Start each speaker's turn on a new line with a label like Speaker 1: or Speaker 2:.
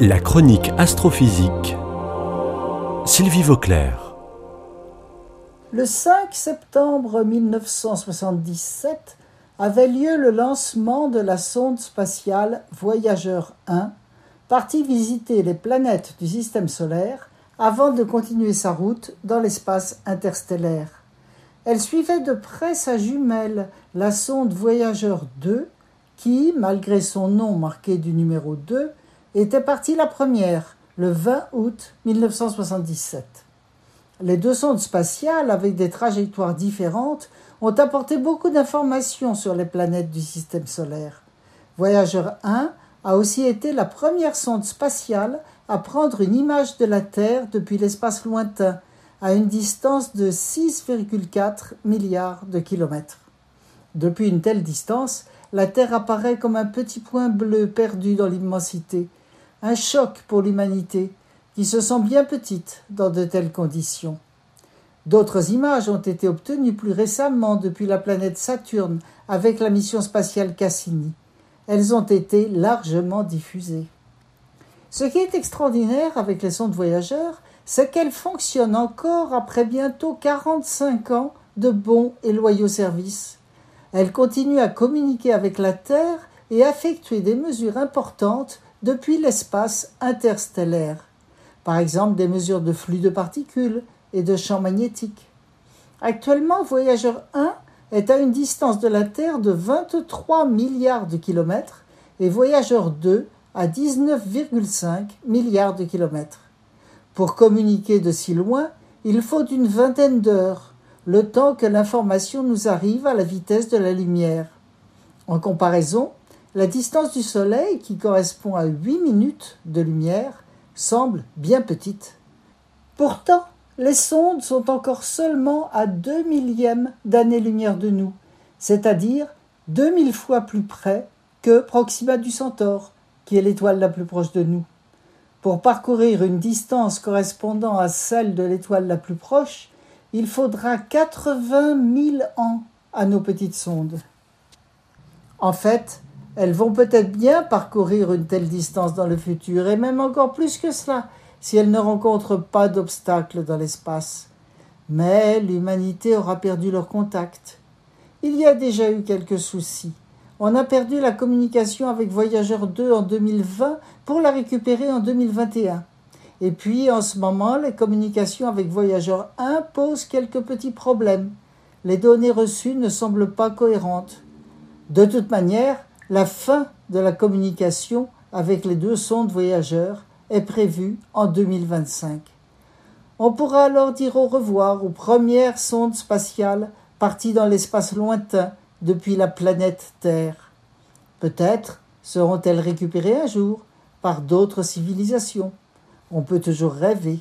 Speaker 1: La chronique astrophysique. Sylvie Vauclair.
Speaker 2: Le 5 septembre 1977 avait lieu le lancement de la sonde spatiale Voyageur 1, partie visiter les planètes du système solaire avant de continuer sa route dans l'espace interstellaire. Elle suivait de près sa jumelle, la sonde Voyageur 2, qui, malgré son nom marqué du numéro 2, était partie la première, le 20 août 1977. Les deux sondes spatiales, avec des trajectoires différentes, ont apporté beaucoup d'informations sur les planètes du système solaire. Voyageur 1 a aussi été la première sonde spatiale à prendre une image de la Terre depuis l'espace lointain, à une distance de 6,4 milliards de kilomètres. Depuis une telle distance, la Terre apparaît comme un petit point bleu perdu dans l'immensité, un choc pour l'humanité, qui se sent bien petite dans de telles conditions. D'autres images ont été obtenues plus récemment depuis la planète Saturne avec la mission spatiale Cassini. Elles ont été largement diffusées. Ce qui est extraordinaire avec les sondes voyageurs, c'est qu'elles fonctionnent encore après bientôt 45 ans de bons et loyaux services. Elles continuent à communiquer avec la Terre et effectuer des mesures importantes depuis l'espace interstellaire, par exemple des mesures de flux de particules et de champs magnétiques. Actuellement, Voyageur 1 est à une distance de la Terre de 23 milliards de kilomètres et Voyageur 2 à 19,5 milliards de kilomètres. Pour communiquer de si loin, il faut une vingtaine d'heures, le temps que l'information nous arrive à la vitesse de la lumière. En comparaison, la distance du Soleil, qui correspond à 8 minutes de lumière, semble bien petite. Pourtant, les sondes sont encore seulement à 2 millièmes d'année-lumière de nous, c'est-à-dire 2000 fois plus près que Proxima du Centaure, qui est l'étoile la plus proche de nous. Pour parcourir une distance correspondant à celle de l'étoile la plus proche, il faudra 80 000 ans à nos petites sondes. En fait, elles vont peut-être bien parcourir une telle distance dans le futur, et même encore plus que cela, si elles ne rencontrent pas d'obstacles dans l'espace. Mais l'humanité aura perdu leur contact. Il y a déjà eu quelques soucis. On a perdu la communication avec Voyageur 2 en 2020 pour la récupérer en 2021. Et puis, en ce moment, les communications avec Voyageur 1 posent quelques petits problèmes. Les données reçues ne semblent pas cohérentes. De toute manière, la fin de la communication avec les deux sondes voyageurs est prévue en 2025. On pourra alors dire au revoir aux premières sondes spatiales parties dans l'espace lointain depuis la planète Terre. Peut-être seront-elles récupérées un jour par d'autres civilisations. On peut toujours rêver.